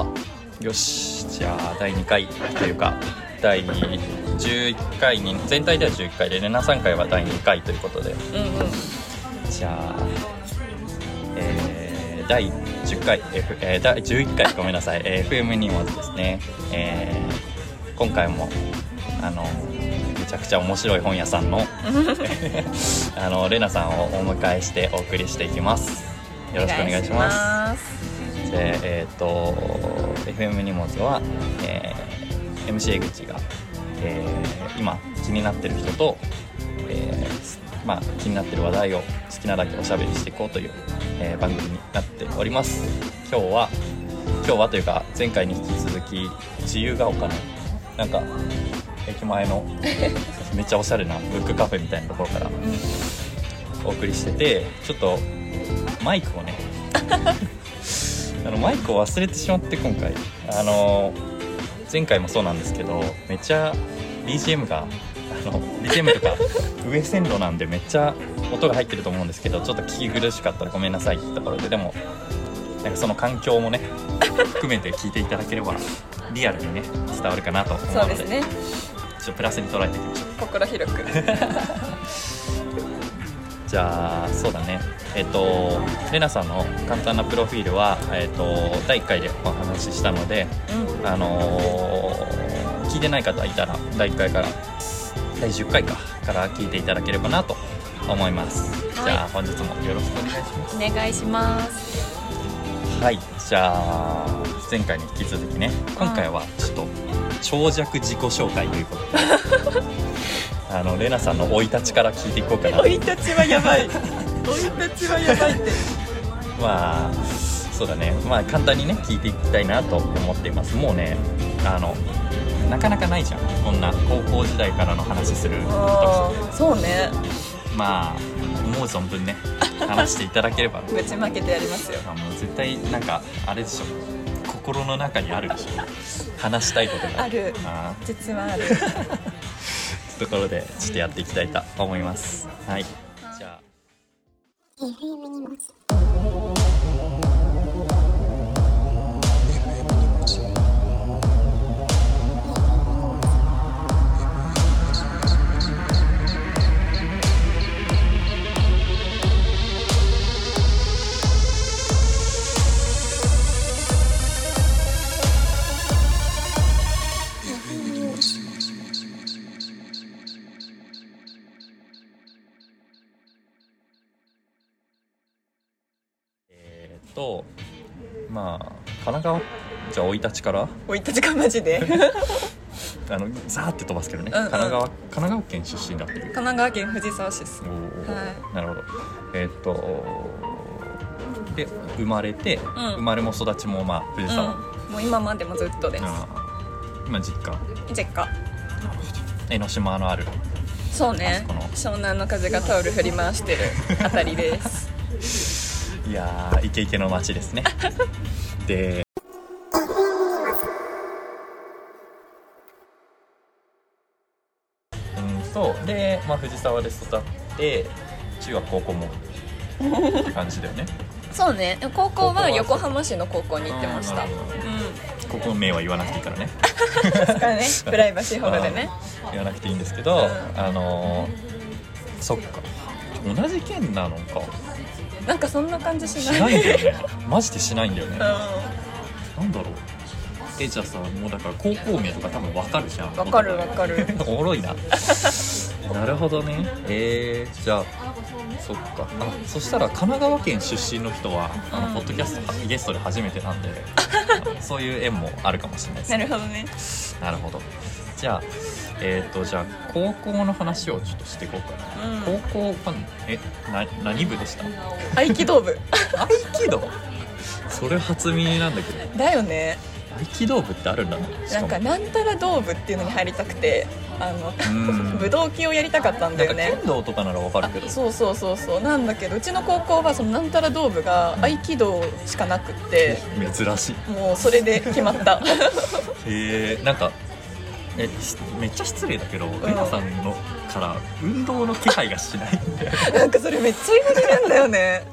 あよしじゃあ第2回というか第11回に全体では11回でレナ3回は第2回ということで。じゃあえー第10回、F えー第11回ごめんなさい、えー FM 荷物ですね、えー今回もあのめちゃくちゃ面白い本屋さんの あのレナさんをお迎えしてお送りしていきます。よろしくお願いしますすでえっ、と FM 荷物は、えー MC 江口が、えー今気になってる人と、えーまあ、気になってる話題を好きなだけおしゃべりしていこうという、えー番組になっております。今日は今日はというか前回に引き続き自由が丘のなんか駅前の めっちゃおしゃれなブックカフェみたいなところからお送りしててちょっとマイクをね あのマイクを忘れてしまって今回。あの前回もそうなんですけどめっちゃ BGM があの BGM とか 上線路なんでめっちゃ音が入ってると思うんですけどちょっと聞き苦しかったらごめんなさいってところででもなんかその環境もね含めて聞いていただければリアルにね伝わるかなと思うので。そうですね。ちょっとプラスに捉えていきましょう。心広く じゃあそうだね。えっ、とレナさんの簡単なプロフィールは、えっと第1回でお話ししたので、うん。あのー聞いてない方いたら第1回から第10回かから聞いていただければなと思います、はい。じゃあ本日もよろしくお願いします。お願いします。はい。じゃあ前回に引き続きね今回はちょっと長尺自己紹介ということで あのレナさんの生い立ちから聞いていこうかな。生い立ちはやばい。生い立ちはやばいって。まあそうだね。まあ簡単にね聞いていきたいなと思っています。もうねあのなかなかないじゃん。こんな高校時代からの話する時。そうね。まあ思う存分ね 話していただければ。ぶちまけてやりますよ。あもう絶対なんかあれでしょ。心の中にあるでしょ。話したいことが。ある。あ実はある。ー ところでちょっとやっていきたいと思います。はい。じゃあ。とまあ神奈川じゃあ生い立ちから？生い立ちがマジで？あのザーって飛ばすけどね、うんうん。神奈川神奈川県出身だってる神奈川県藤沢市です。はなるほど。えーっとで生まれて、ん。生まれも育ちもまあ藤沢、うん、もう今までもずっとです。今実家。実家。江ノ島のある。そうね。湘南の風がタオル振り回してるあたりです。いやーイケイケの街ですね。でうんとで、まあ、藤沢で育って中学高校もって感じだよね。そうね。高校は横浜市の高校に行ってました。うん。高校の名は言わなくていいからね。だからね。プライバシー保護でね。言わなくていいんですけど、うん。あのーそっか。同じ県なのかなんかそんな感じししない。ないんだよね。マジでしないんだよね、うなんだろう。えじゃあさもうだから高校名とか多分わかるじゃん。んわかるわかる。おもろいな。なるほどね。えー、じゃあそっか。あそしたら神奈川県出身の人はあの、うん。ポッドキャストゲストで初めてなんで そういう縁もあるかもしれないですなねるほどね。なるほどじゃあえっ、とじゃあ高校の話をちょっとしていこうかな、うん。高校はえな何部でした？合気道部。合気道？それ初耳なんだけど。だよね。合気道部ってあるんだな。んかも。なんたら道部っていうのに入りたくてあのうん。武道系をやりたかったんだよね。剣道とかならわかるけど。そうそうそうそう。なんだけどうちの高校はそのなんたら道部が合気道しかなくって。珍しい。もうそれで決まった。へえんかえしめっちゃ失礼だけど、レナさんのから運動の気配がしないんだよ なんかそれめっちゃ言われるんだよね。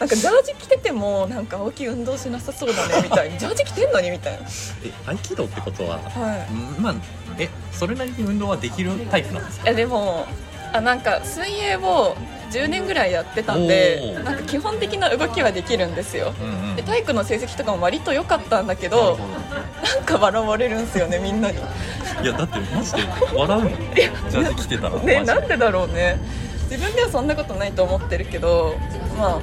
なんかジャージ着ててもなんか青木運動しなさそうだねみたいな。ジャージ着てんのにみたいな。え合気道ってことははい。んまあえそれなりに運動はできるタイプなんですか？いやでもあなんか水泳を10年ぐらいやってたんでなんか基本的な動きはできるんですよ。うんうん。で体育の成績とかも割と良かったんだけどほなんか笑われるんですよねみんなに。どいやだってマジで笑うの？ジャージ着てたらねなんでだろうね。自分ではそんなことないと思ってるけどまあ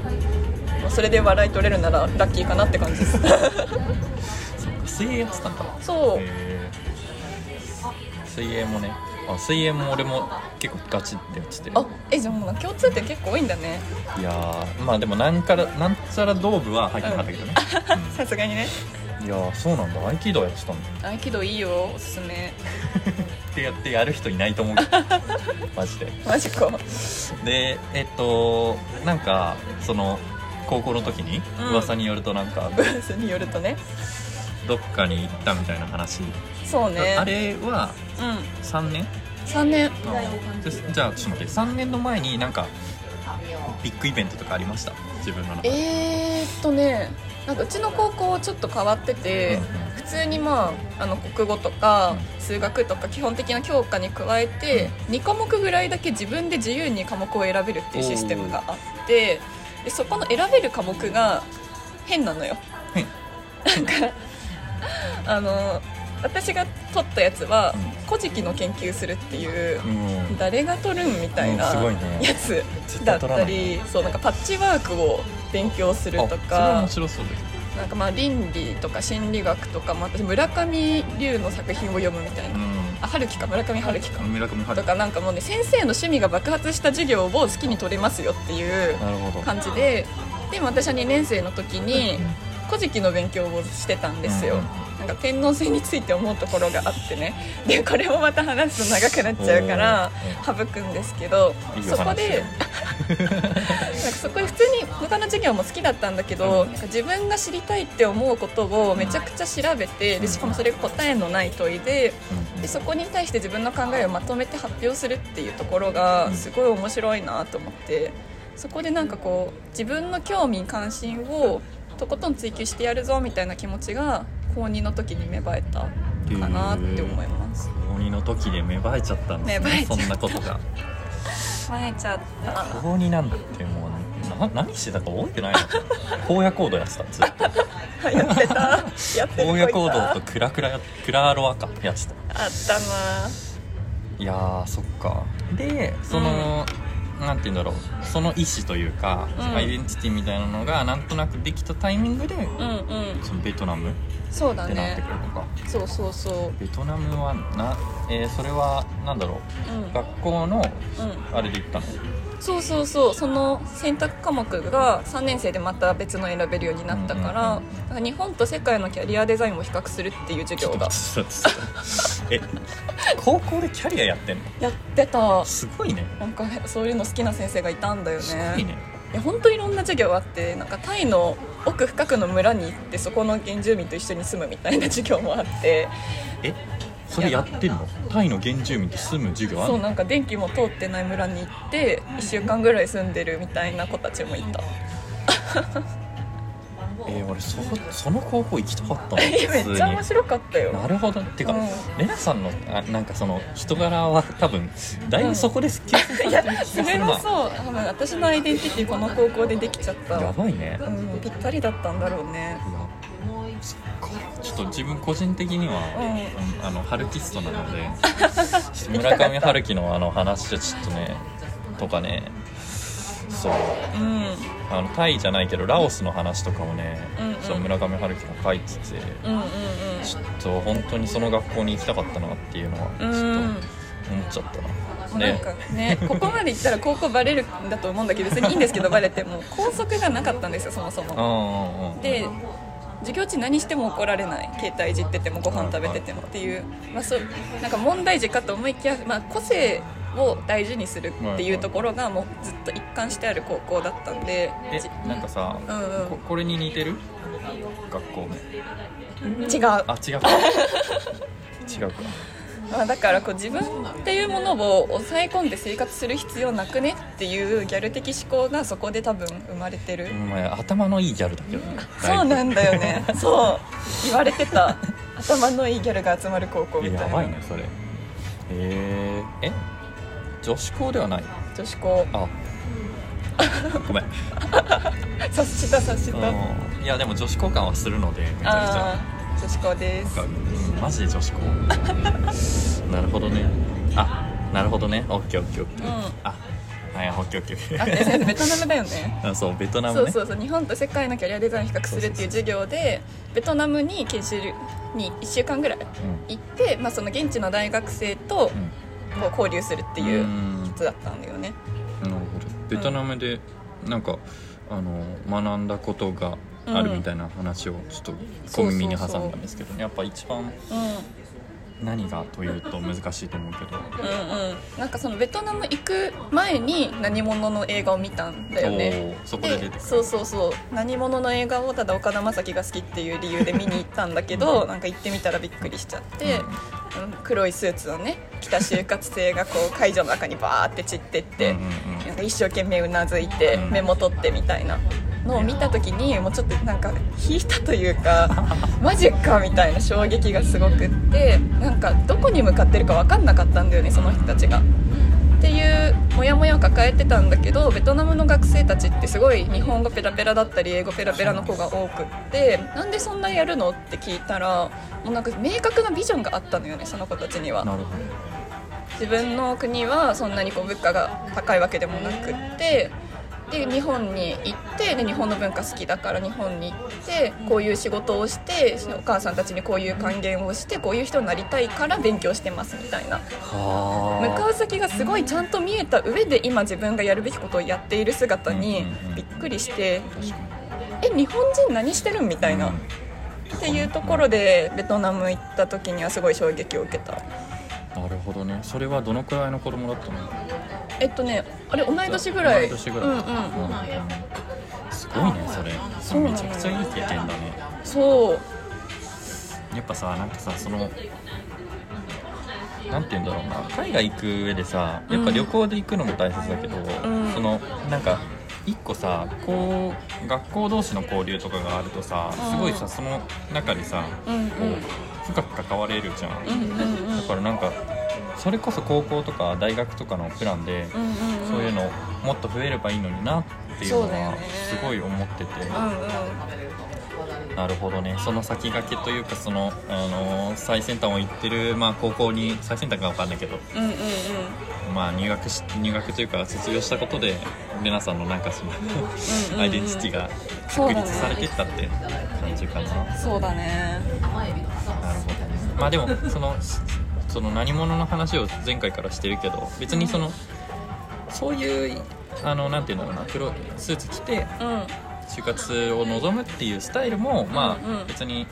まあそれで笑い取れるならラッキーかなって感じです。そっか水泳やってたんだ。そう。水泳もねあ水泳も俺も結構ガチってやってて。あえじゃあもう共通点結構多いんだね。いやーまあでもなんからなんちゃら道部は入ってなかったけどね、さすがにね。うんいやーそうなんだ。合気道やってたんだ。合気道いいよおすすめ。ってやってやる人いないと思うけど。マジで。マジか。でえっとなんかその高校の時にうん。噂によるとなんか、ブースによるとねどっかに行ったみたいな話、そうね。あれはうん。3年？3じゃあちょっと待って。3年の前になんかビッグイベントとかありました？自分の中。でえー、っとねなんかうちの高校ちょっと変わってて、普通にまああの国語とか数学とか基本的な教科に加えて、2科目ぐらいだけ自分で自由に科目を選べるっていうシステムがあってでそこの選べる科目が変なのよ。変なんか あの私が取ったやつはうん「古事記」の研究するっていううん。誰が取るんみたいなやつ絶だったりそうなんかパッチワークを勉強するとか面白そうで。すなんかまあ倫理とか心理学とかも私村上龍の作品を読むみたいな、あ春樹か村上春樹か。うん村上春とかなんかもうね先生の趣味が爆発した授業を好きに取れますよっていう感じででも私は2年生の時に「古事記」の勉強をしてたんですよ、うんなんか天皇制について思うところがあってね。でこれもまた話すと長くなっちゃうからお省くんですけどそこで なんかそこで普通に他の授業も好きだったんだけど、なんか自分が知りたいって思うことをめちゃくちゃ調べてでしかもそれが答えのない問いでうんでそこに対して自分の考えをまとめて発表するっていうところがすごい面白いなと思って。そこでなんかこう自分の興味関心をとことん追求してやるぞみたいな気持ちが高2の時に芽生えたかなって思います。高2の時で芽生えちゃったんですねそんなことが。芽生えちゃった。高2なんだってもうな何してたか覚えてないの荒野行動やってた。ずっとやってた。荒野行動とクラクラやクラロワかやってた。あった。ないやーそっかでその、なんて言うんだろう。その意思というか、うん。アイデンティティみたいなのがなんとなくできたタイミングで、うんうん。そのベトナムっそうだてなってねくるのか、そうそうそベトナムはな、えーそれはなんだろう。うん。う学校のうん。あれで行ったのそうそうそうその選択科目が3年生でまた別の選べるようになったから,、か日本と世界のキャリアデザインを比較するっていう授業が。え高校でキャリアやってんの？やってた。すごいね。なんかそういうの好きな先生がいたんだよすごいね。ねいや本当いろんな授業あってなんかタイの奥深くの村に行ってそこの原住民と一緒に住むみたいな授業もあって。えそれやってんの？タイの原住民と住む授業あるの？そうなんか電気も通ってない村に行って1週間ぐらい住んでるみたいな子たちもいた。えー俺そその高校行きたかったの めっちゃ面白かったよ。なるほど。っていうか、うん。レナさんのあなんかその人柄は多分だいぶそこで吸収さいやれてる。気がそれするそう。多分私のアイデンティティこの高校でできちゃった。やばいね、うん。ぴったりだったんだろうねちょっと自分個人的には、うん。あのハルキストなので 村上春樹のあの話でちょっとねとかねそう。うん。あのタイじゃないけどラオスの話とかもね、うんうん。そう村上春樹が書いててうんうんちょっと本当にその学校に行きたかったなっていうのはちょっとうんうん思っちゃったな、なんかね ここまで行ったら高校バレるんだと思うんだけど別にいいんですけどバレても校則がなかったんですよそもそも。で授業中何しても怒られない。携帯いじっててもご飯食べててもっていう、まあ、そうなんか問題児かと思いきや、まあ、個性を大事にするっていうところがもうずっと一貫してある高校だったんで。えじなんかさ、うんうん。ここれに似てる？学校違う。あ違うか。違うかまあだからこう自分っていうものを抑え込んで生活する必要なくねっていうギャル的思考がそこで多分生まれてる、お前頭のいいギャルだけどね。そうなんだよね。そう。言われてた。頭のいいギャルが集まる高校みたいな。やばいねそれ。へええ？女子校ではない？女子校あ。ごめん。察した察した。うん。いやでも女子校感はするのでめちゃくちゃ女子校です。マジで女子校。なるほどね。あなるほどね。オッケーオッケーオッケー、うん。あはいオッケーオッケー。ベトナムだよね。ー あそうベトナムね。そうそうそう日本と世界のキャリアデザインを比較するっていう授業でベトナムに研修に1週間ぐらい行って、まあ、その現地の大学生とうん。こう交流するっていううん。やつだったんだよね。なるほど。ベトナムでなんかあの学んだことがあるみたいな話をちょっと小耳に挟んだんですけど、やっぱ一番うん何がというと難しいと思うけど。うんうん。なんかそのベトナム行く前に何者の映画を見たんだよね。そこで出てくる。そうそうそう。何者の映画をただ岡田将生が好きっていう理由で見に行ったんだけどなんか行ってみたらびっくりしちゃって、うん。黒いスーツのね着た就活生がこう会場の中にバーって散ってって、うんうんうん。なんか一生懸命うなずいてうん。メモ取ってみたいなのを見た時にもうちょっとなんか引いたというか マジかみたいな衝撃がすごくってなんかどこに向かってるか分かんなかったんだよねその人たちが。っていうモヤモヤを抱えてたんだけどベトナムの学生たちってすごい日本語ペラペラだったり英語ペラペラの子が多くってなんでそんなやるのって聞いたらもうなんか明確なビジョンがあったのよねその子たちには。自分の国はそんなにこう物価が高いわけでもなくってで日本に行ってで日本の文化好きだから日本に行ってこういう仕事をしてお母さんたちにこういう還元をしてこういう人になりたいから勉強してますみたいな。向かう先がすごいちゃんと見えた上で今自分がやるべきことをやっている姿にびっくりしてえ日本人何してるんみたいな。っていうところでベトナム行った時にはすごい衝撃を受けた。なるほどね。それはどのくらいの子供だったの？えっとねあれ同い年ぐらい。同い年ぐらい。うんうん。すごいねそれ。そめちゃくちゃいい経験だね。そう。やっぱさなんかさそのなんて言うんだろうな。海外行く上でさやっぱ旅行で行くのも大切だけど、ん。そのなんか一個さこう学校同士の交流とかがあるとさすごいさその中でさうんうん。こう深く関われるじゃん、うんうんうん。だからなんかそれこそ高校とか大学とかのプランで、そういうのもっと増えればいいのになっていうのはすごい思ってて、うんなるほどね。その先駆けというかその、あのー最先端を行ってる、まあ、高校に最先端か分かんないけど、うんうんうん。まあ、入学し入学というか卒業したことで皆さんのなんかその アイデンティティが確立されていったって感じかな、そうだね。なるほどね。まあでもそのその何者の話を前回からしてるけど別にそのそういうあのなんていうんだろうな黒いスーツ着てうん。就活を望むっていうスタイルもまうんうん。あ別に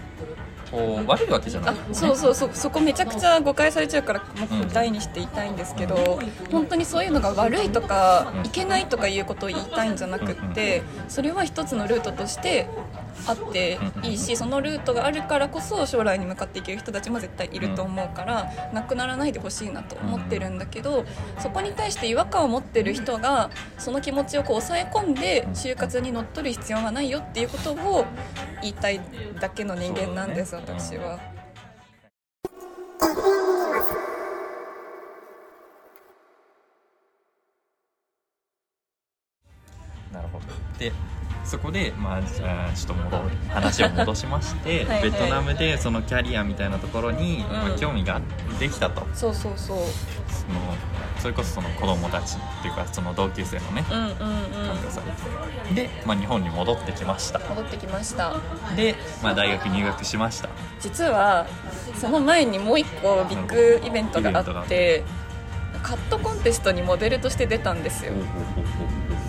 こう悪いわけじゃない。あそうそうそうそこめちゃくちゃ誤解されちゃうからもう大にして言いたいんですけど本当にそういうのが悪いとかうん。いけないとかいうことを言いたいんじゃなくってそれは一つのルートとしてあっていいしそのルートがあるからこそ将来に向かっていける人たちも絶対いると思うからなくならないでほしいなと思ってるんだけどそこに対して違和感を持ってる人がその気持ちをこう抑え込んで就活にのっとる必要はないよっていうことを言いたいだけの人間なんです私は。なるほど。でそこでまあじゃあちょっと戻る話を戻しまして はいはい。ベトナムでそのキャリアみたいなところに、まあ、興味ができたと。そうそうそう。そのそれこそその子供たちっていうかその同級生のねうんうんうん。されてで、まあ、日本に戻ってきました。戻ってきました。で、まあ、大学入学しました。実はその前にもう一個ビッグイベントがあってカットコンテストにモデルとして出たんですよ。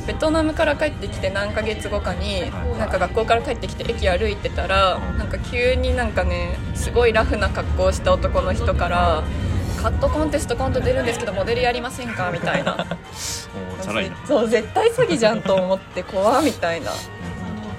ベトナムから帰ってきて何ヶ月後かにはいなんか学校から帰ってきて駅歩いてたらうん。なんか急になんかねすごいラフな格好をした男の人から「カットコンテスト今度出るんですけどモデルやりませんか?」みたいな。そう絶対詐欺じゃんと思って怖みたいな。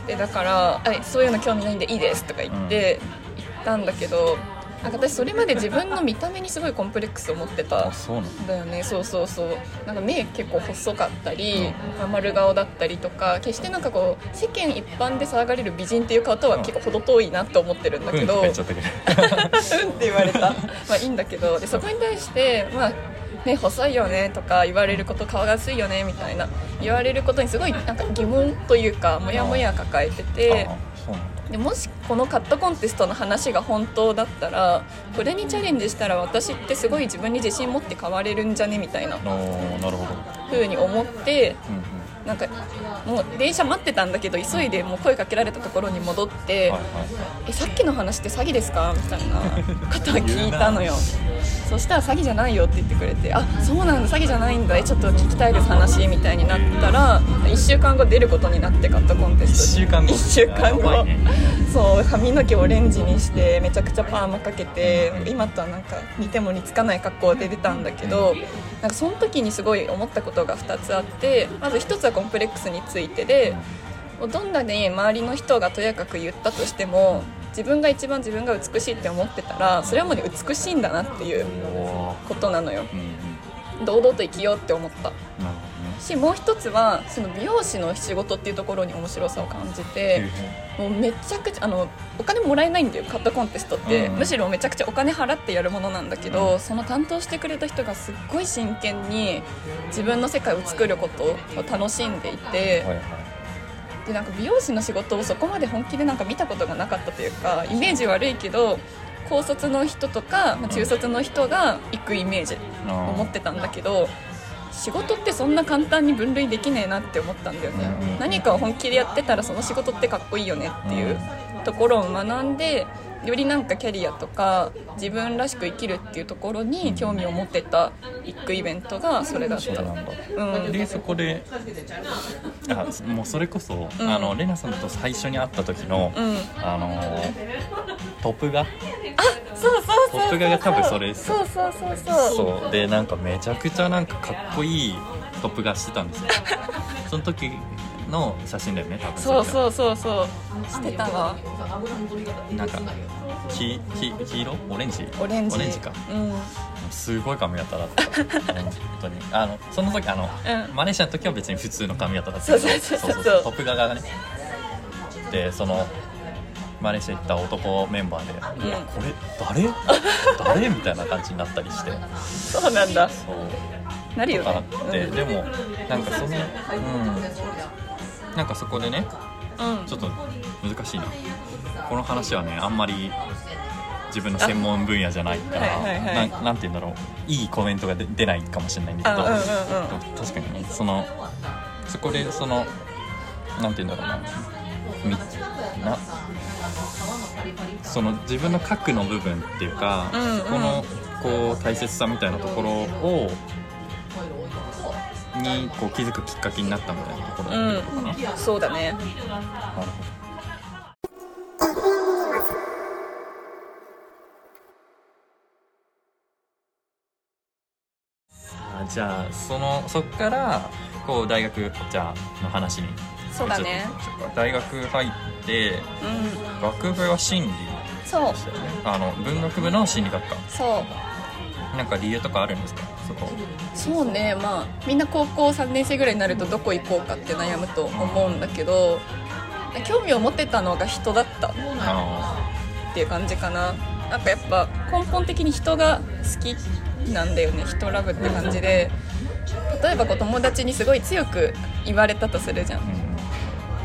でだからあ「そういうの興味ないんでいいです」とか言って行ったんだけどなんか私それまで自分の見た目にすごいコンプレックスを持ってたんんだ。よね。そうそうそう。なんか目結構細かったり、まあ丸顔だったりとか決してなんかこう世間一般で騒がれる美人っていう顔とは結構程遠いなと思ってるんだけど、うんって言われた。まあいいんだけどでそこに対してまあね細いよねとか言われること顔が薄いよねみたいな言われることにすごいなんか疑問というかモヤモヤ抱えててあそうなんだでもしこのカットコンテストの話が本当だったらこれにチャレンジしたら私ってすごい自分に自信持って変われるんじゃね？みたいなおーなるほど。風に思ってなんかもう電車待ってたんだけど急いでもう声かけられたところに戻って。はいはいえさっきの話って詐欺ですかみたいなことを聞いたのよ。そしたら詐欺じゃないよって言ってくれてあそうなんだ詐欺じゃないんだえちょっと聞きたいです話みたいになったら1週間後出ることになってカットコンテスト一週間後。1週間後、ね。そう髪の毛オレンジにしてめちゃくちゃパーマかけて今とはなんか似ても似つかない格好で出たんだけどなんかその時にすごい思ったことが2つあってまず1つはコンプレックスについてでどんなに周りの人がとやかく言ったとしても自分が一番自分が美しいって思ってたらそれはもうね美しいんだなっていうことなのよ。堂々と生きようって思ったしもう一つはその美容師の仕事っていうところに面白さを感じてもうめちゃくちゃあのお金もらえないんだよカットコンテストって、うんむしろめちゃくちゃお金払ってやるものなんだけど、うん。その担当してくれた人がすっごい真剣に自分の世界を作ることを楽しんでいて、はいはい。でなんか美容師の仕事をそこまで本気でなんか見たことがなかったというかイメージ悪いけど高卒の人とか、まあ中卒の人が行くイメージを持ってたんだけど仕事ってそんな簡単に分類できねえなって思ったんだよね、うん何かを本気でやってたらその仕事ってかっこいいよねっていうところを学んでよりなんかキャリアとか自分らしく生きるっていうところに興味を持ってたビッグイベントがそれだった。そうなんだ。うん。でそこであもうそれこそ、うん。あのレナさんと最初に会った時の、うん。あのトップがそうそうそうトップ画が多分それです。よそうそうそうそう。そう。でなんかめちゃくちゃなんかかっこいいトップ画してたんですよ。その時の写真だよね多分そううそうそうそう。してたわ。なんか黄黄黄色？オレンジ？オレンジ。か。うん。すごい髪型だった。本当に。あのその時あの、うん。マレーシアの時は別に普通の髪型だったけどそうそうそう。そうトップ画がね。でそのマレーシア行った男メンバーで「うん。これ誰？誰?」みたいな感じになったりして。そうなんだ。そう。なるよね。うん。でもなんかそのうん。なんかそこでねうん。ちょっと難しいなこの話はねあんまり自分の専門分野じゃないから、はいはいて言うんだろう。いいコメントが出出ないかもしれないんだけど、あうんうんうん。確かにね。そのそこでそのなんて言うんだろうな。みなその自分の核の部分っていうか、うんうん。そこのこう大切さみたいなところをにこう気づくきっかけになったみたいなところっていうのかな、うん。そうだね。なるほどあじゃあそのそっからこう大学じゃあの話に。そうだね。大学入ってうん。学部は心理そう。あの文学部の心理学科。そう。なんか理由とかあるんですか？そこ。そうね。まあみんな高校3年生ぐらいになるとどこ行こうかって悩むと思うんだけど興味を持ってたのが人だったあっていう感じかななんかやっぱ根本的に人が好きなんだよね。人ラブって感じで。例えばこう友達にすごい強く言われたとするじゃん。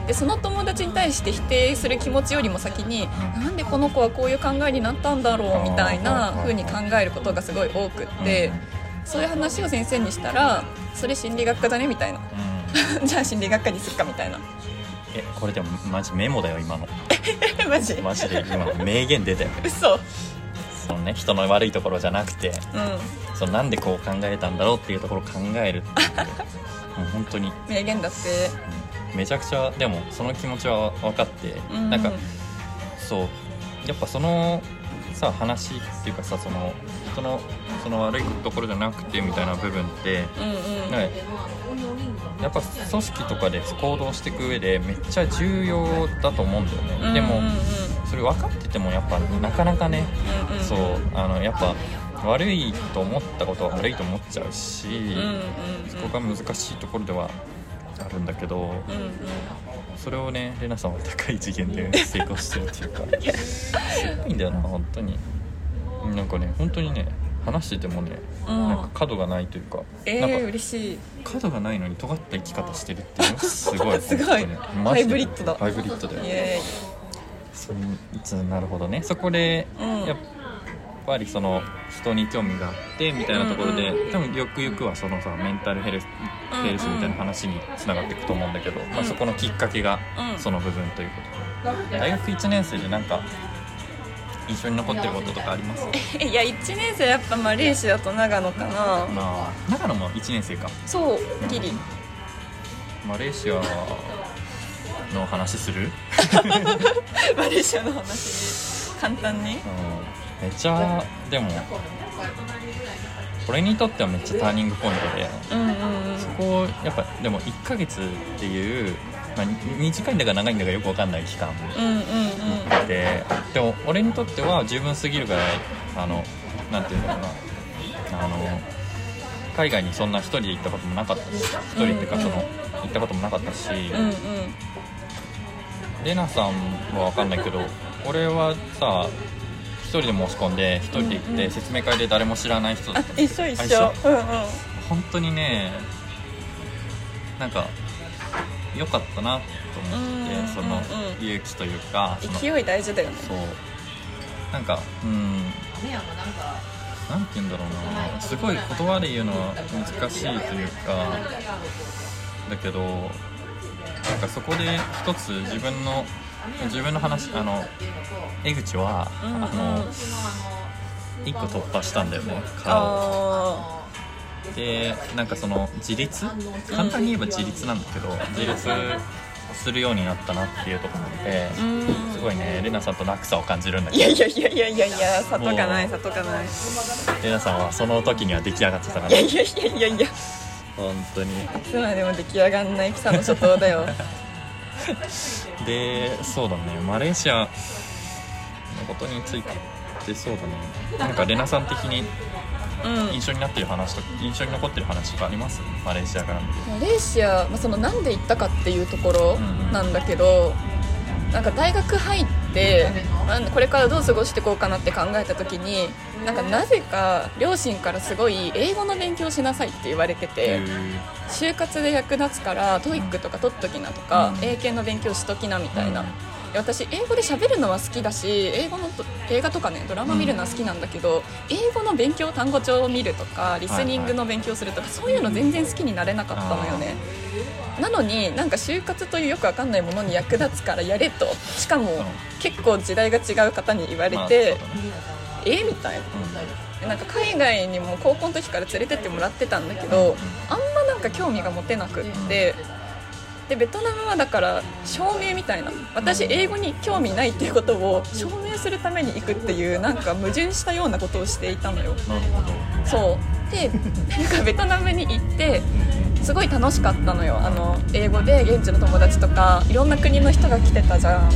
でその友達に対して否定する気持ちよりも先になんでこの子はこういう考えになったんだろうみたいな風に考えることがすごい多くってそういう話を先生にしたらそれ心理学科だねみたいな。うん。じゃあ心理学科にすっかみたいなえこれでもマジメモだよ今の。マジ？マジで今の名言出たよ。嘘。そのね人の悪いところじゃなくてうん。そのなんでこう考えたんだろうっていうところを考えるっていう。もう本当に、名言だって。うん。めちゃくちゃでもその気持ちは分かって、うん。なんかそうやっぱそのさ話っていうかさその人のその悪いところじゃなくてみたいな部分ってうんうんやっぱ組織とかで行動していく上でめっちゃ重要だと思うんだよね、でもうんうん。うんそれ分かっててもやっぱなかなかね、うんうん。そうあのやっぱ悪いと思ったことは悪いと思っちゃうし、うんうんそこが難しいところではあるんだけど、うんうん。それをねレナさんは高い次元で 成功してるっていうかすごいんだよな本当に。なんかね本当にね話しててもね、うんなんか角がないというか、えー、なんか嬉しい。角がないのに尖った生き方してるっていうのがすごい すごい。ハイブリッドだ。ハイブリッドだよイエそういつなるほどね。そこで、うん。やっぱりその人に興味があってみたいなところで、うん多分よくゆくはそのさメンタルヘルスうんヘルスみたいな話につながっていくと思うんだけど、まあ、そこのきっかけがうん。その部分ということで、大学1年生でなんか印象に残ってることとかあります？いや1年生やっぱマレーシアと長野かな。まあ長野も1年生か。そうギリ。マレーシアの話する、マレーシアの話簡単に。うん、めっちゃでも俺にとってはめっちゃターニングポイントでうんうんうん。そこやっぱでも1ヶ月っていう、まあ、に短いんだか長いんだかよく分かんない期間うんうんうん。ででも俺にとっては十分すぎるぐらいあのなんていうんだろうな。あの海外にそんな一人で行ったこともなかったし一人っていうかうんうんその行ったこともなかったし、うんうん。レナさんは分かんないけど俺はさ一人で申し込んで一人で行っうんうんて説明会で誰も知らない人だあった一緒一あ緒うんうん。本当にねなんか良かったなと思って、うんそのうん勇気というか勢い大事だよね。そう。なんかうん。なんて言うんだろうな。すごい言葉で言うのは難しいというかだけどなんかそこで一つ自分の自分の話あの江口は、うんうん。あの一個突破したんだよね殻をあでなんかその自立？簡単に言えば自立なんだけど自立するようになったなっていうところでーうん。すごいねレナさんと落差を感じるんだいやけどいやいやいやいやいや里がないも里がない。レナさんはその時には出来上がってたから。いやいやいやいやいや。本当に。いつまでも出来上がんないピサの初頭だよ。でそうだね。マレーシアのことについてそうだね。なんかレナさん的にうん。印象になってる話と印象に残ってる話とかあります？マレーシアから見て。マレーシア、まあ、そのなんで行ったかっていうところなんだけど、なんか大学入ってこれからどう過ごしていこうかなって考えた時になんかなぜか両親からすごい英語の勉強しなさいって言われててへ就活で役立つから TOEICとか取っときなとか、うん。英検の勉強しときなみたいな、私英語で喋るのは好きだし英語のと映画とかねドラマ見るのは好きなんだけど、英語の勉強単語帳を見るとかリスニングの勉強するとか、そういうの全然好きになれなかったのよね。なのになんか就活というよくわかんないものに役立つからやれと。しかも、ん。結構時代が違う方に言われまあて、そうだね。え？みたいな。なんか海外にも高校の時から連れてってもらってたんだけど、あんまなんか興味が持てなくって、でベトナムはだから証明みたいな。私英語に興味ないっていうことを証明するために行くっていうなんか矛盾したようなことをしていたのよ。そう。でなんかベトナムに行ってすごい楽しかったのよ。あの英語で現地の友達とかいろんな国の人が来てたじゃん。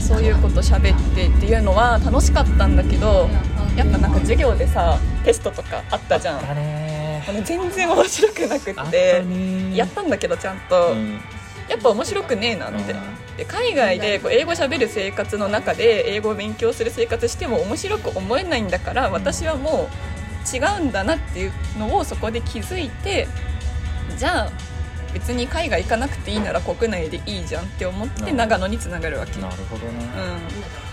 そういうこと喋ってっていうのは楽しかったんだけどやっぱなんか授業でさテストとかあったじゃん。あの全然面白くなくあってねやったんだけどちゃんと、うんやっぱ面白くねえなって、うん。で海外でこう英語喋る生活の中で英語を勉強する生活しても面白く思えないんだから私はもう違うんだなっていうのをそこで気づいてじゃあ別に海外行かなくていいなら国内でいいじゃんって思ってうん。長野につながるわけ、なるほどね。うん、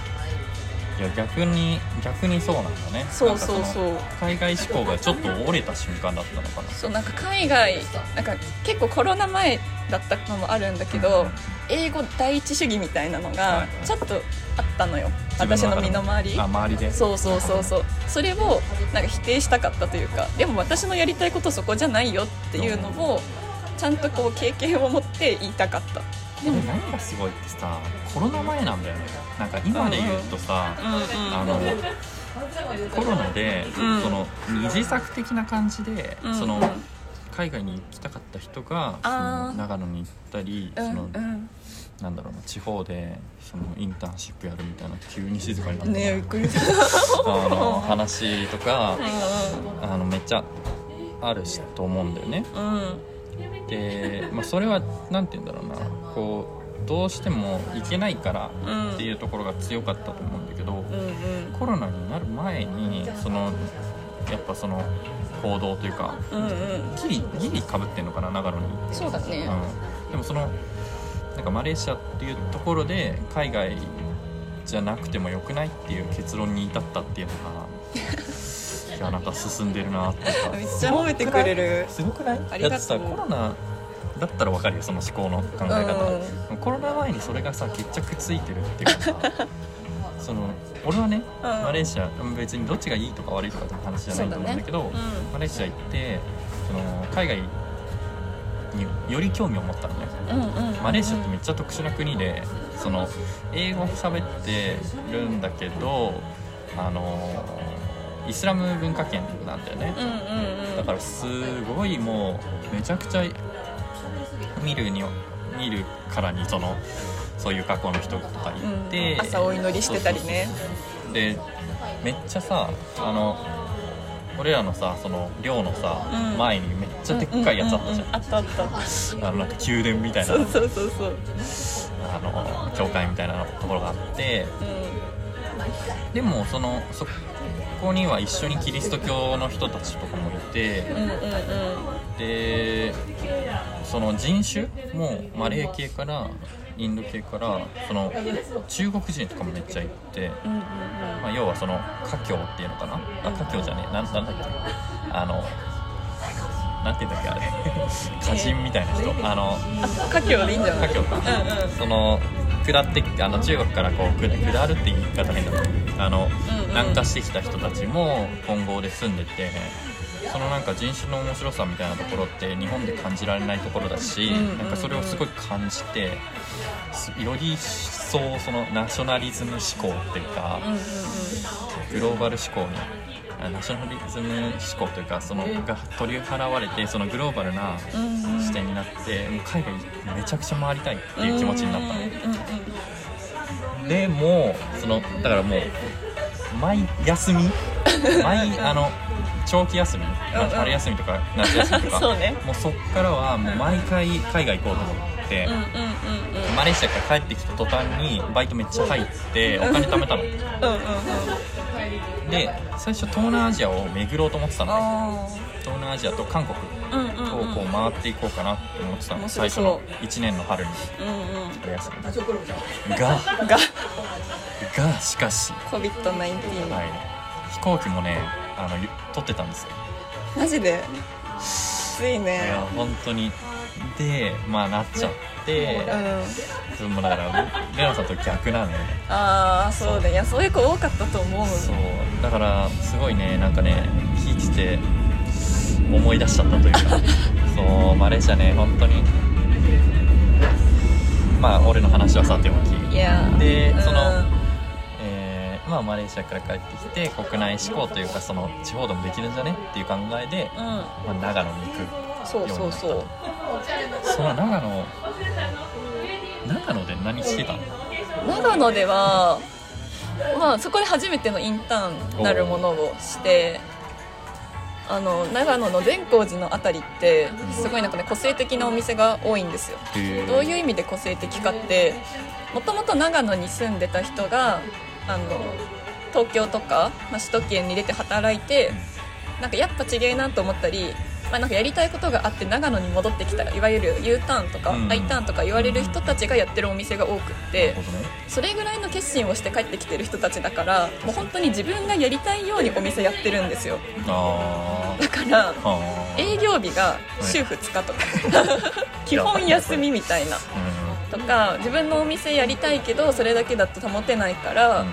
いや逆に逆にそうなんだね。そうそうそう。の海外志向がちょっと折れた瞬間だったのかな。そうなんか海外なんか結構コロナ前だったのもあるんだけど、英語第一主義みたいなのはいがはい。ちょっとあったのよ、私の身の回り。あ周りで。そうそうそうそう。それをなんか否定したかったというかでも私のやりたいことそこじゃないよっていうのをちゃんとこう経験を持って言いたかった。でも何がすごいってさコロナ前なんだよねなんか今で言うとさ、うんうん。あのコロナで、うん。その二次作的な感じで、うん。その海外に行きたかった人がその長野に行ったり、うんそのうん。なんだろうな地方でそのインターンシップやるみたいな急に静かになった。なねえびっくりした。あの話とかうあのめっちゃあるしと思うんだよね。で、まあ、それは何て言うんだろうなこうどうしても行けないからうんっていうところが強かったと思うんだけど、うんうん。コロナになる前にそのやっぱその行動というかうんうん。ギリギリかぶってんのかな長野に、そうだね。うん、でもそのなんかマレーシアっていうところで海外じゃなくてもよくないっていう結論に至ったっていうのが いやなんか進んでるなってめっちゃ褒めてくれる。すごくない？ありがとう。だってさコロナだったらわかるよその思考の考え方、うん。コロナ前にそれがさ決着ついてるっていうか。さ その俺はね、うん。マレーシア別にどっちがいいとか悪いとかって話じゃないと思うんだけどね。うん。マレーシア行ってその海外により興味を持ったのね。うんうん。うんマレーシアってめっちゃ特殊な国でその英語喋ってるんだけどあのイスラム文化圏なんだよね、うんうんうん。だからすごいもうめちゃくちゃ見るに見るからにそのそういう格好の人とかいて、うん。朝お祈りしてたりね。でめっちゃさあの俺らのさその寮のさ、うん。前にめっちゃでっかいやつあったじゃん,、あったあった。あのなんか宮殿みたいな。そうそうそうそう。あの教会みたいなところがあって。うでもそのそこには一緒にキリスト教の人たちとかもいて、んうんうんうんでその人種もマレー系からインド系からその中国人とかもめっちゃいて、まあ、要はその華僑っていうのかな？あ華僑じゃねえ。なんなんだっけ？あのなんて言うんだっけあれ。歌人みたいな人。あのあ華僑でいいんじゃない？華僑か、うんうん。その下ってあの中国からこう下下るって言い方変だと思うあの、うんうん。南下してきた人たちも混合で住んでてそのなんか人種の面白さみたいなところって日本で感じられないところだし、なんかそれをすごい感じてすより一層そのナショナリズム思考っていうか、グローバル思考にあナショナリズム思考というかそのが取り払われてそのグローバルな視点になってもう海外めちゃくちゃ回りたいっていう気持ちになったの。でもそのだからもう毎休み 毎あの長期休み？うんうん。春休みとか夏休みとか？そうね。もうそっからはもう毎回海外行こうと思ってうんうんうんうん。マレーシアから帰ってきた途端にバイトめっちゃ入ってお金貯めたの。うんで最初東南アジアを巡ろうと思ってたの東南アジアと韓国をこう回っていこうかなって思ってたの。最初の1年の春に。うんうん。春休み。が。が。がしかし。COVID-19、はい、飛行機もねあのゆ取ってたんですよ。マジで？きついいねや本当に。でまあなっちゃってうん。もだからレナさんと逆なのよねああそうだいやそういう子多かったと思うそう。だからすごいねなんかね聞いてて思い出しちゃったというか。そうマレーシアね本当に。まあ俺の話はさておき。いやうん。でそのえーまあ、マレーシアから帰ってきて国内志向というかその地方でもできるんじゃねっていう考えで、うん。まあ、長野に行くそうそうそう。その長野長野で何してたの？長野ではまあそこで初めてのインターンなるものをしてあの長野の善光寺のあたりってすごいなんかね個性的なお店が多いんですよ。どういう意味で個性的かってもともと長野に住んでた人があの東京とか、まあ、首都圏に出て働いてなんかやっぱ違えなと思ったり、まあ、なんかやりたいことがあって長野に戻ってきたいわゆる U ターンとかうん。I ターンとか言われる人たちがやってるお店が多くってそれぐらいの決心をして帰ってきてる人たちだからもう本当に自分がやりたいようにお店やってるんですよ。あだから営業日が週2日とか。基本休みみたいなとか自分のお店やりたいけどそれだけだと保てないから、うん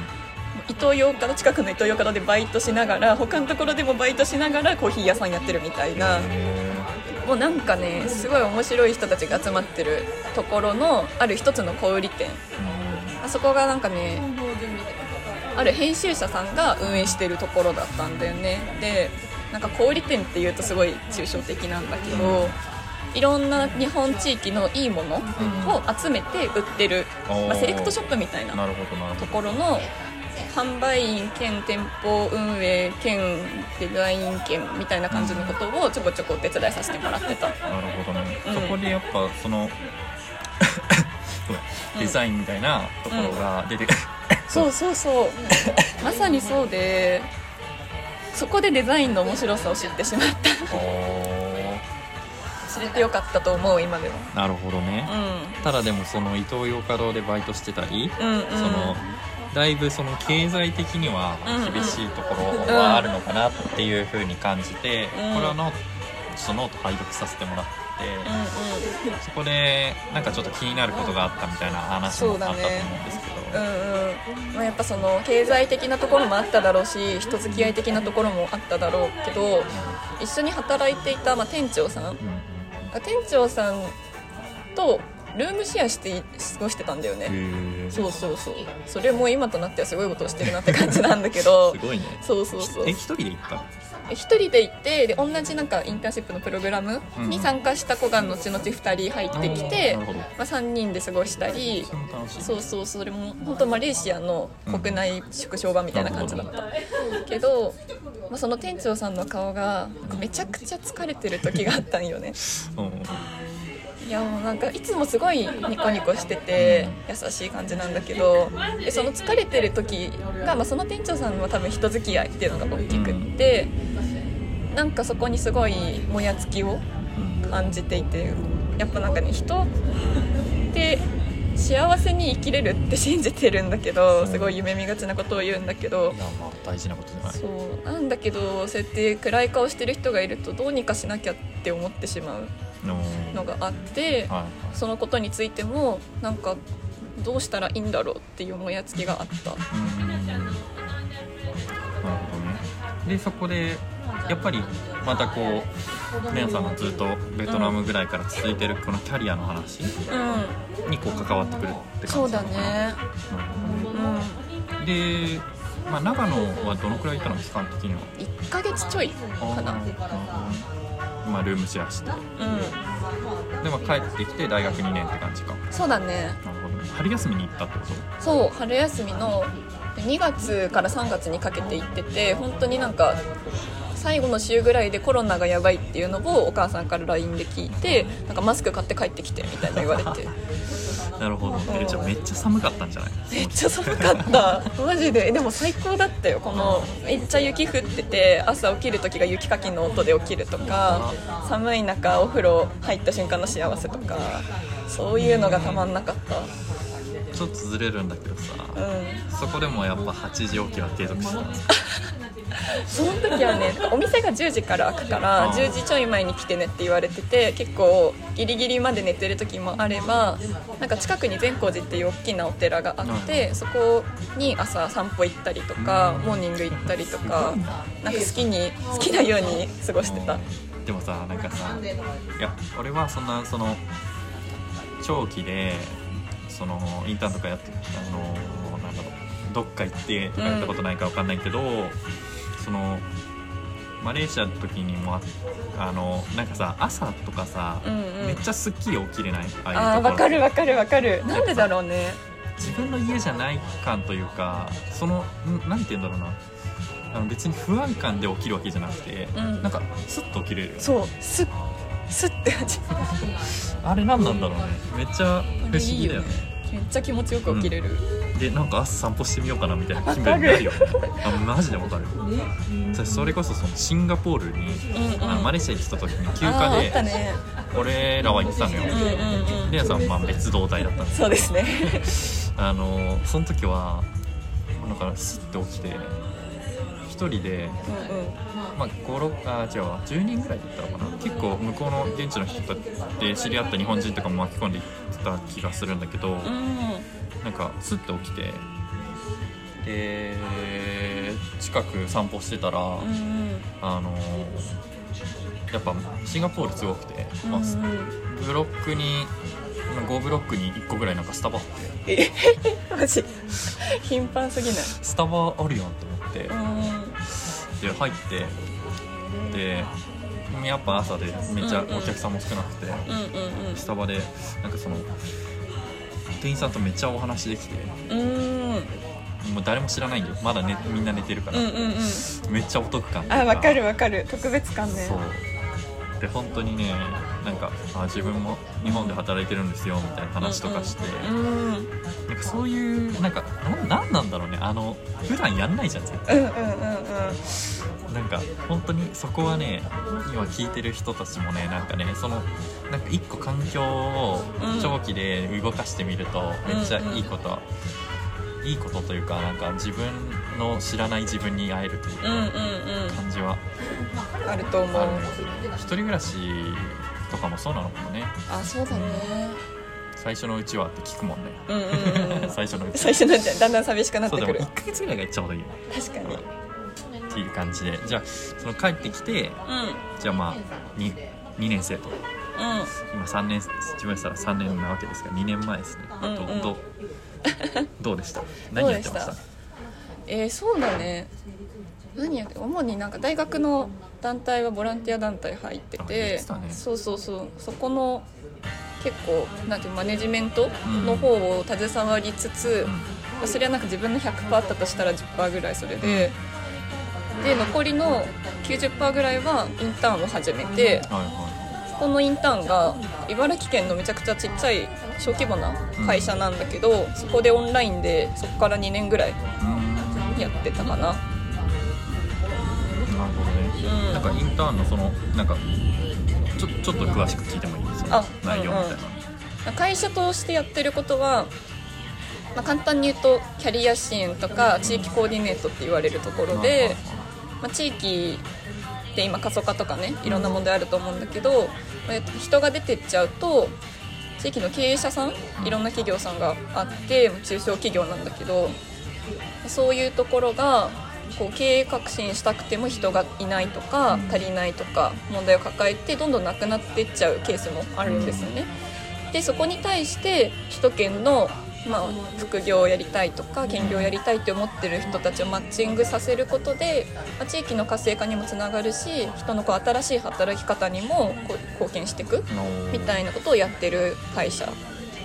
伊東洋華堂近くの伊東洋華堂でバイトしながら他のところでもバイトしながらコーヒー屋さんやってるみたいな。へもうなんかねすごい面白い人たちが集まってるところのある一つの小売店。あそこがなんかねある編集者さんが運営してるところだったんだよね。でなんか小売店っていうとすごい抽象的なんだけど、いろんな日本地域のいいものを集めて売ってる、まあ、セレクトショップみたいな。とどころの販売員兼店舗運営兼デザイン兼みたいな感じのことをちょこちょこお手伝いさせてもらってた。なるほどね、うん。そこでやっぱその デザインみたいなところが出てくる、そう。そうそうまさにそうでそこでデザインの面白さを知ってしまった。お知れてよかったと思う今でも。ーなるほどね、うただでもそのイトーヨーカドーでバイトしてたり、んうんうん。そのだいぶその経済的にはうんうん。厳しいところはあるのかなっていうふうに感じて、うん。これはノートちょっとノート拝読させてもらって、うんそこでなんかちょっと気になることがあったみたいな話もあったと思うんですけど、うんうんうん。まあ、やっぱその経済的なところもあっただろうし人付き合い的なところもあっただろうけど一緒に働いていた、まあ、店長さんうんうん店長さんとルームシェアして過ごしてたんだよね。そうそうそう。それも今となってはすごいことをしてるなって感じなんだけど。すごいね。そうそうそう。え一人で行ったの一人で行ってで同じなんかインターンシップのプログラムに参加した子が後々2人入ってきて、なるほど。まあ、3人で過ごしたりそうそうそれも本当マレーシアの国内縮小版みたいな感じだった、けど、まあ、その店長さんの顔がめちゃくちゃ疲れてる時があったんよね。うんいやもうなんかいつもすごいニコニコしてて優しい感じなんだけどでその疲れてる時が、まあ、その店長さんは多分人付き合いっていうのが大きくって、なんかそこにすごいもやつきをうん感じていてやっぱなんかね人って幸せに生きれるって信じてるんだけどすごい夢見がちなことを言うんだけどいやまあ大事なことじゃない。そう。なんだけどそうやって暗い顔してる人がいるとどうにかしなきゃって思ってしまうののがあってはいそのことについてもなんかどうしたらいいんだろうっていうもやつきがあった。うん。なるほどね。でそこでやっぱりまたこうレンさんがずっとベトナムぐらいから続いてるこのキャリアの話うん。にこう関わってくるって感じなのかな。うんで、まあ、長野はどのくらいいたの？期間的には。1ヶ月ちょいかなまあルームシェアして。うで、まあ、帰ってきて大学2年って感じか。んそうだね。なるほどね。春休みに行ったってこと？そう春休みの2月から3月にかけて行ってて本当になんか最後の週ぐらいでコロナがやばいっていうのをお母さんから LINE で聞いてなんかマスク買って帰ってきてみたいな言われて なるほど。えじゃあめっちゃ寒かったんじゃない？めっちゃ寒かった。マジで。でも最高だったよ。このめっちゃ雪降ってて朝起きる時が雪かきの音で起きるとか寒い中お風呂入った瞬間の幸せとかそういうのがたまんなかった。ちょっとずれるんだけどさ。うん。そこでもやっぱ8時起きは継続してた。んですその時はねお店が10時から開くからあー。10時ちょい前に来てねって言われてて結構ギリギリまで寝てる時もあればなんか近くに善光寺っていう大きなお寺があってそこに朝散歩行ったりとかモーニング行ったりとかなんか好きに好きなように過ごしてた。でもさなんかさいや俺はそんなその長期でそのインターンとかやってあのなんだろうどっか行ってとかやったことないかわかんないけど、そのマレーシアの時にもああのなんかさ朝とかさ、うんうん。めっちゃすっきり起きれない？ああわかるわかるわかる。なんでだろうね。自分の家じゃない感というかそのんなんて言うんだろうな。あの別に不安感で起きるわけじゃなくて、うん。なんかスッと起きれるよね。そう。スッスッって。感 じあれ何なんだろうね。めっちゃ不思議だよねめっちゃ気持ちよく起きれる、でなんか朝散歩してみようかなみたいな気分になるよ。ねあマジでわかる。私それこそそのシンガポールに、うんうん。あのマレーシアに来た時に休暇でね。俺らは行ってたのよ、うんうんうんレアさんはまあ別動隊だったんですそうですね。あのその時はなんかスッて起きて一人で、まあ、56あ違うわ。10人ぐらいだったのかな。結構向こうの現地の人で知り合った日本人とかも巻き込んでいった気がするんだけど、うん。なんかスッて起きてで近く散歩してたら、うんうん。あのやっぱシンガポールすごくて、まあうんブロックに5ブロックに1個ぐらいなんかスタバあって。えマジ？頻繁すぎない？スタバあるやんと思ってうん。で入ってでやっぱ朝でめっちゃお客さんも少なくて、うんうんスタバでなんかその店員さんとめっちゃお話できてもう誰も知らないんだよ。まだ、ね、みんな寝てるから、うんうんうん。めっちゃお得感あわかるわかる。特別感ねそうで本当にねなんかあ自分も日本で働いてるんですよみたいな話とかして、うんうんなんかそういうなんかなんなんだろうね。あの普段やんないじゃん絶対。うんうんうんうん。なんか本当にそこはね今聞いてる人たちもねなんかねそのなんか一個環境をうん。長期で動かしてみるとめっちゃいいこと、いいことというかなんか自分の知らない自分に会えるといううんうん感じは。うんあると思う。一人暮らしとかもそうなのかもね。あそうだね。最初のうちはって聞くもんね。うんうんうん 最初のうち。最初のうちはだんだん寂しくなってくる。1ヶ月ぐらいがちょうどいいよ確かに。っていう感じで。じゃあその帰ってきてうん。じゃあまあ 2, 2年生と。うん。今3年自分でしたら3年なわけですが2年前ですね、うんうん。どどどうでした？何やってました？えー、そうだね。何やって主になんか大学の団体はボランティア団体入っててね。そうそうそう。そこの結構なんていうマネジメントの方を携わりつつ、それはなんか自分の100%あったとしたら10%ぐらいそれで、で残りの90%ぐらいはインターンを始めてはいはそこのインターンが茨城県のめちゃくちゃちっちゃい小規模な会社なんだけど、そこでオンラインでそこから2年ぐらいやってたかな？なるほどね、うん。なんかインターンのそのなんかちょちょっと詳しく聞いてもいい？そのあ内容みたいな、会社としてやってることは、まあ、簡単に言うとキャリア支援とか地域コーディネートって言われるところで、まあ、地域って今過疎化とかねいろんな問題あると思うんだけど、えっと人が出てっちゃうと地域の経営者さん。いろんな企業さんがあって中小企業なんだけどそういうところがこう経営革新したくても人がいないとか足りないとか問題を抱えてどんどんなくなっていっちゃうケースもあるんですよね。でそこに対して首都圏の、まあ、副業をやりたいとか兼業をやりたいって思ってる人たちをマッチングさせることで、まあ、地域の活性化にもつながるし人のこう新しい働き方にもこう貢献していくみたいいなことをやってる会社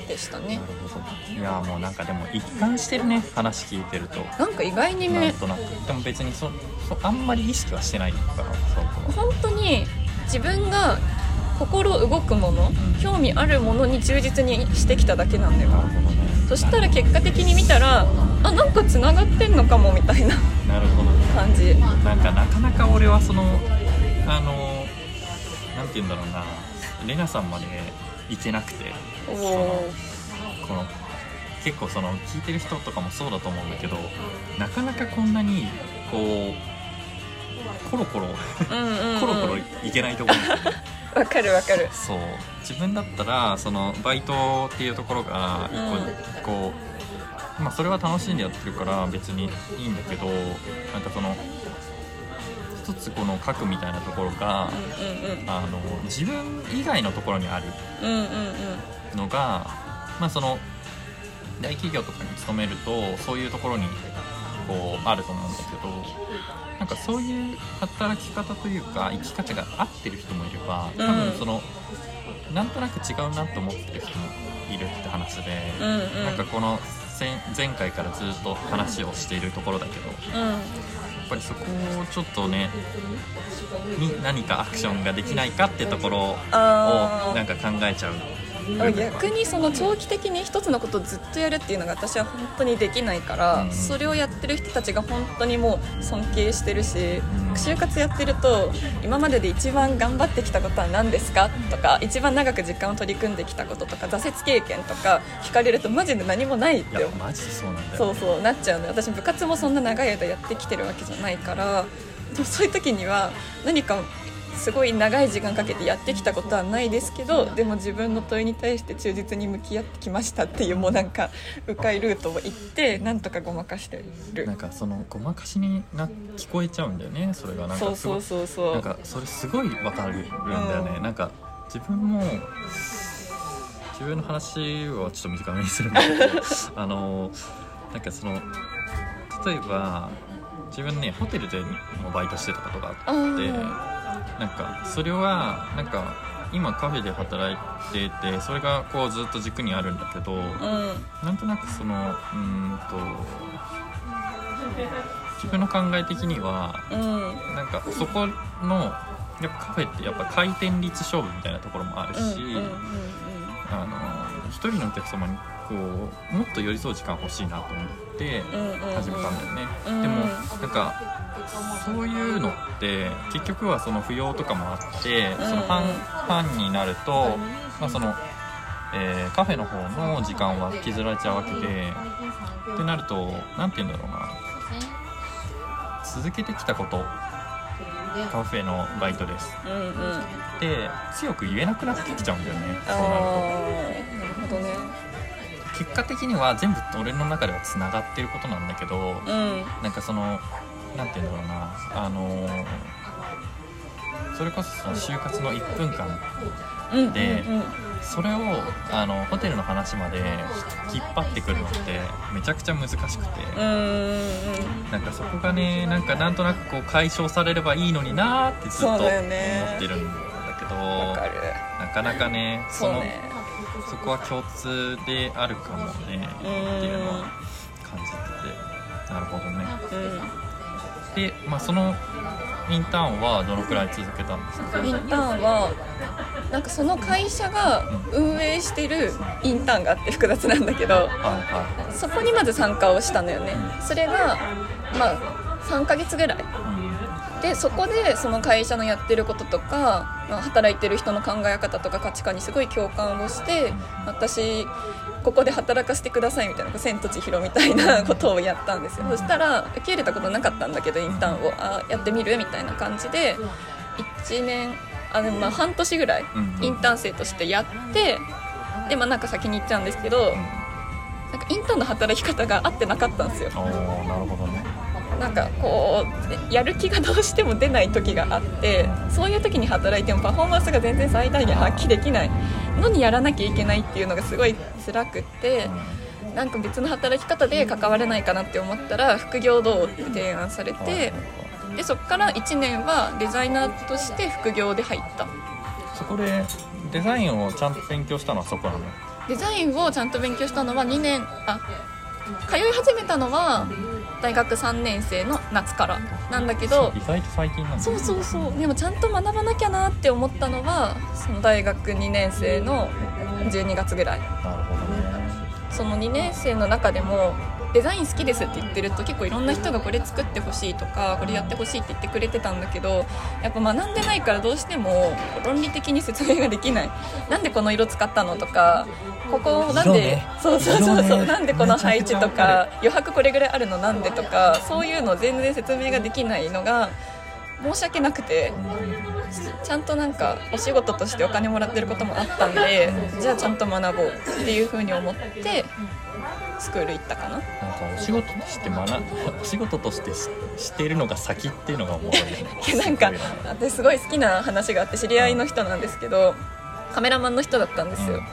でしたね。なるほど。いやもうなんかでも一貫してるね話聞いてると。なんか意外になんねとなく。でも別にそそあんまり意識はしてないからそう。本当に自分が心動くもの興味あるものに忠実にしてきただけなんだよ。なるほどね。そしたら結果的に見たらあなんかつながってんのかもみたいな。なるほどね。感じ。なんかなかなか俺はそのあのなんて言うんだろうな。レナさんまで行けなくておそのおこの結構その聞いてる人とかもそうだと思うんだけどなかなかこんなにこうコロコロうんうん、うん、コロコロいけないところなんですよねわかるわかる。そう。自分だったらそのバイトっていうところが一個、こうまあそれは楽しんでやってるから別にいいんだけどなんかその一つこの書くみたいなところがあの自分以外のところにあるのがまあその大企業とかに勤めるとそういうところにこうあると思うんだけどなんかそういう働き方というか生き方が合ってる人もいれば多分その、なんとなく違うなと思ってる人もいるって話で、うなんかこの前前回からずっと話をしているところだけどやうんっぱりそこをちょっとねに何かアクションができないかってところをあなんか考えちゃうあ逆にその長期的に一つのことをずっとやるっていうのが私は本当にできないから、うん。それをやってる人たちが本当にもう尊敬してるし、ん。就活やってると今までで一番頑張ってきたことは何ですか？とか一番長く時間を取り組んできたこととか挫折経験とか聞かれるとマジで何もないっいてやマジでそうなんだよ、そうそうなっちゃうの。よ私部活もそんな長い間やってきてるわけじゃないからでもそういう時には何かすごい長い時間かけてやってきたことはないですけどでも自分の問いに対して忠実に向き合ってきましたっていうもうなんか迂回ルートを行ってなんとかごまかしてる。なんかそのごまかしにな聞こえちゃうんだよねそれが。なんそうそうそうそう。なんかそれすごいわかるんだよね、うん。なんか自分も自分の話をちょっと短めにするんだけど あのなんかその例えば自分ねホテルでもバイトしてたことがあってあなんかそれはなんか今カフェで働いていてそれがこうずっと軸にあるんだけど、うん。なんとなくそのうーんと自分の考え的にはうん。なんかそこのやっぱカフェってやっぱ回転率勝負みたいなところもあるし、うんうんうん。あの一人のお客様にこうもっと寄り添う時間欲しいなと思って始めたんだよね、うん。でもなんかそういうのって結局はその扶養とかもあってそのファン,、うんうんファンになると、まあそのえーカフェの方の時間は削られちゃうわけでってなると何て言うんだろうな。続けてきたこと。カフェのバイトです。うんうん。って強く言えなくなってきちゃうんだよね。そうなると。ああなるほどね結果的には全部俺の中ではつながってることなんだけどうん。なんかそのなんて言うんだろうなあのーそれこそその就活の1分間うんでうんうん。それをあのホテルの話まで引っ張ってくるのってめちゃくちゃ難しくて、うんうんなんかそこがねなんかなんとなくこう解消されればいいのになーってずっと思ってるんだけどわかる。なかなかねそのそこは共通であるかもねっていうのは感じててなるほどね。うん。で、まあ、そのインターンはどのくらい続けたんですか？インターンはなんかその会社が運営してるインターンがあって複雑なんだけどはいはそこにまず参加をしたのよね。それがまあ3ヶ月ぐらいでそこでその会社のやってることとか、まあ、働いてる人の考え方とか価値観にすごい共感をして私ここで働かせてくださいみたいな千と千尋みたいなことをやったんですよ。そしたら受け入れたことなかったんだけどインターンを。あやってみるみたいな感じで1年あでもまあ半年ぐらいうんインターン生としてやってでまあなんか先に行っちゃうんですけどなんかインターンの働き方が合ってなかったんですよ。なるほどねなんかこうやる気がどうしても出ない時があってそういう時に働いてもパフォーマンスが全然最大限発揮できないのにやらなきゃいけないっていうのがすごい辛くってなんか別の働き方で関われないかなって思ったら副業どうって提案されてでそこから1年はデザイナーとして副業で入った。そこでデザインをちゃんと勉強したのはそこなの？デザインをちゃんと勉強したのは2年あ通い始めたのは大学3年生の夏からなんだけど意外と最近なんだそうそうそう。でもちゃんと学ばなきゃなって思ったのはその大学2年生の12月ぐらい。なるほどね。その2年生の中でもデザイン好きですって言ってると結構いろんな人がこれ作ってほしいとかこれやってほしいって言ってくれてたんだけどやっぱ学んでないからどうしても論理的に説明ができない。なんでこの色使ったのとかここなんで、色ね。そうそうそうそう、色ね。なんでこの配置とか余白これぐらいあるのなんでとかそういうの全然説明ができないのが申し訳なくてちゃんとなんかお仕事としてお金もらってることもあったんでじゃあちゃんと学ぼうっていうふうに思ってスクール行ったかな？なんかお仕事として学 お仕事としてししているのが先っていうのがおもろいよね。い やなんか私すごい好きな話があって知り合いの人なんですけどカメラマンの人だったんですよ、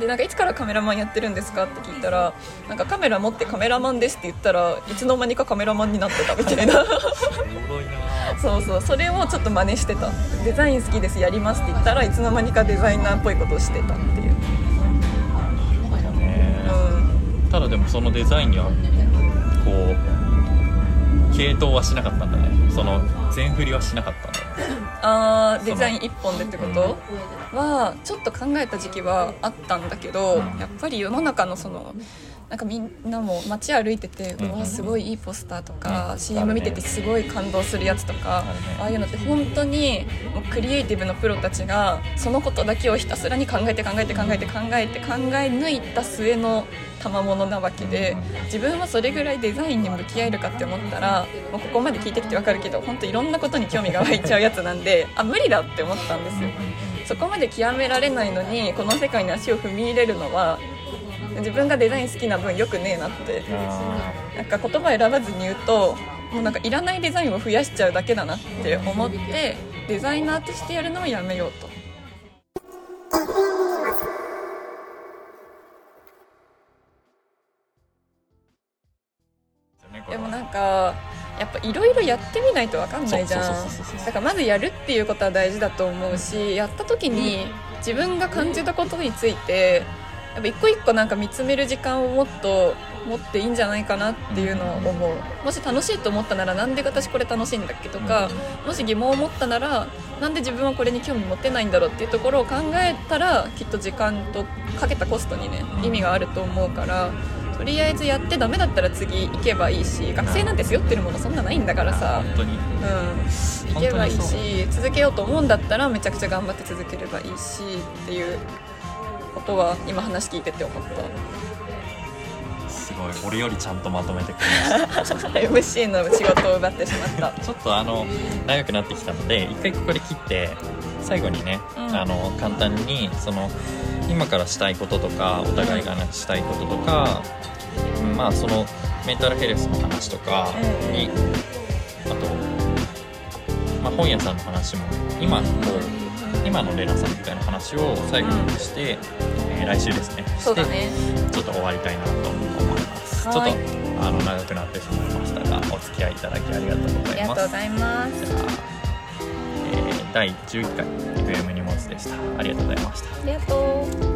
でなんかいつからカメラマンやってるんですかって聞いたらなんかカメラ持ってカメラマンですって言ったらいつの間にかカメラマンになってたみたいな。そうそう。それをちょっと真似してた。デザイン好きですやりますって言ったらいつの間にかデザイナーっぽいことをしてたっていう、ただでもそのデザインにはこう系統はしなかったんだね。その全振りはしなかったんだね。あーデザイン1本でってこと？はちょっと考えた時期はあったんだけどうん。やっぱり世の中のそのなんかみんなも街歩いてて、うわすごいいいポスターとか、うん CM 見ててすごい感動するやつとか、ね。ああいうのって本当にもうクリエイティブのプロたちがそのことだけをひたすらに考えて考えて考えて考えて考え抜いた末の賜物なわけで自分はそれぐらいデザインに向き合えるかって思ったらもうここまで聞いてきてわかるけど本当いろんなことに興味が湧いちゃうやつなんで あ無理だって思ったんですよ。そこまで極められないのにこの世界に足を踏み入れるのは自分がデザイン好きな分よくねえなって。あなんか言葉選ばずに言うともうなんかいらないデザインを増やしちゃうだけだなって思ってデザイナーとしてやるのはやめようと。でもなんかやっぱいろいろやってみないと分かんないじゃん。だからまずやるっていうことは大事だと思うしやった時に自分が感じたことについてやっぱ一個一個なんか見つめる時間をもっと持っていいんじゃないかなっていうのを思う。もし楽しいと思ったならなんで私これ楽しいんだっけとかもし疑問を持ったならなんで自分はこれに興味持てないんだろうっていうところを考えたらきっと時間とかけたコストにね意味があると思うからとりあえずやってダメだったら次行けばいいし学生なんて背負ってるものそんなないんだからさ。本当に。うん。行けばいいし続けようと思うんだったらめちゃくちゃ頑張って続ければいいしっていうことは今話聞いてて思った。すごい。俺よりちゃんとまとめてくれました。MC の仕事を奪ってしまった。ちょっとあの長くなってきたので一回ここで切って最後にね、うん。あの簡単にその今からしたいこととかお互いがしたいこととか、うんまあそのメンタルヘルスの話とかに、あと、まあ、本屋さんの話も今こう今のレナさんみたいな話を最後にして、えー来週ですねしてそうだねちょっと終わりたいなと思います。ちょっはいとあの長くなってしまいましたがお付き合いいただきありがとうごあざいますりがとうご。ざいますじゃあえー第11回 FM 荷物でした。ありがとうございました。ありがとう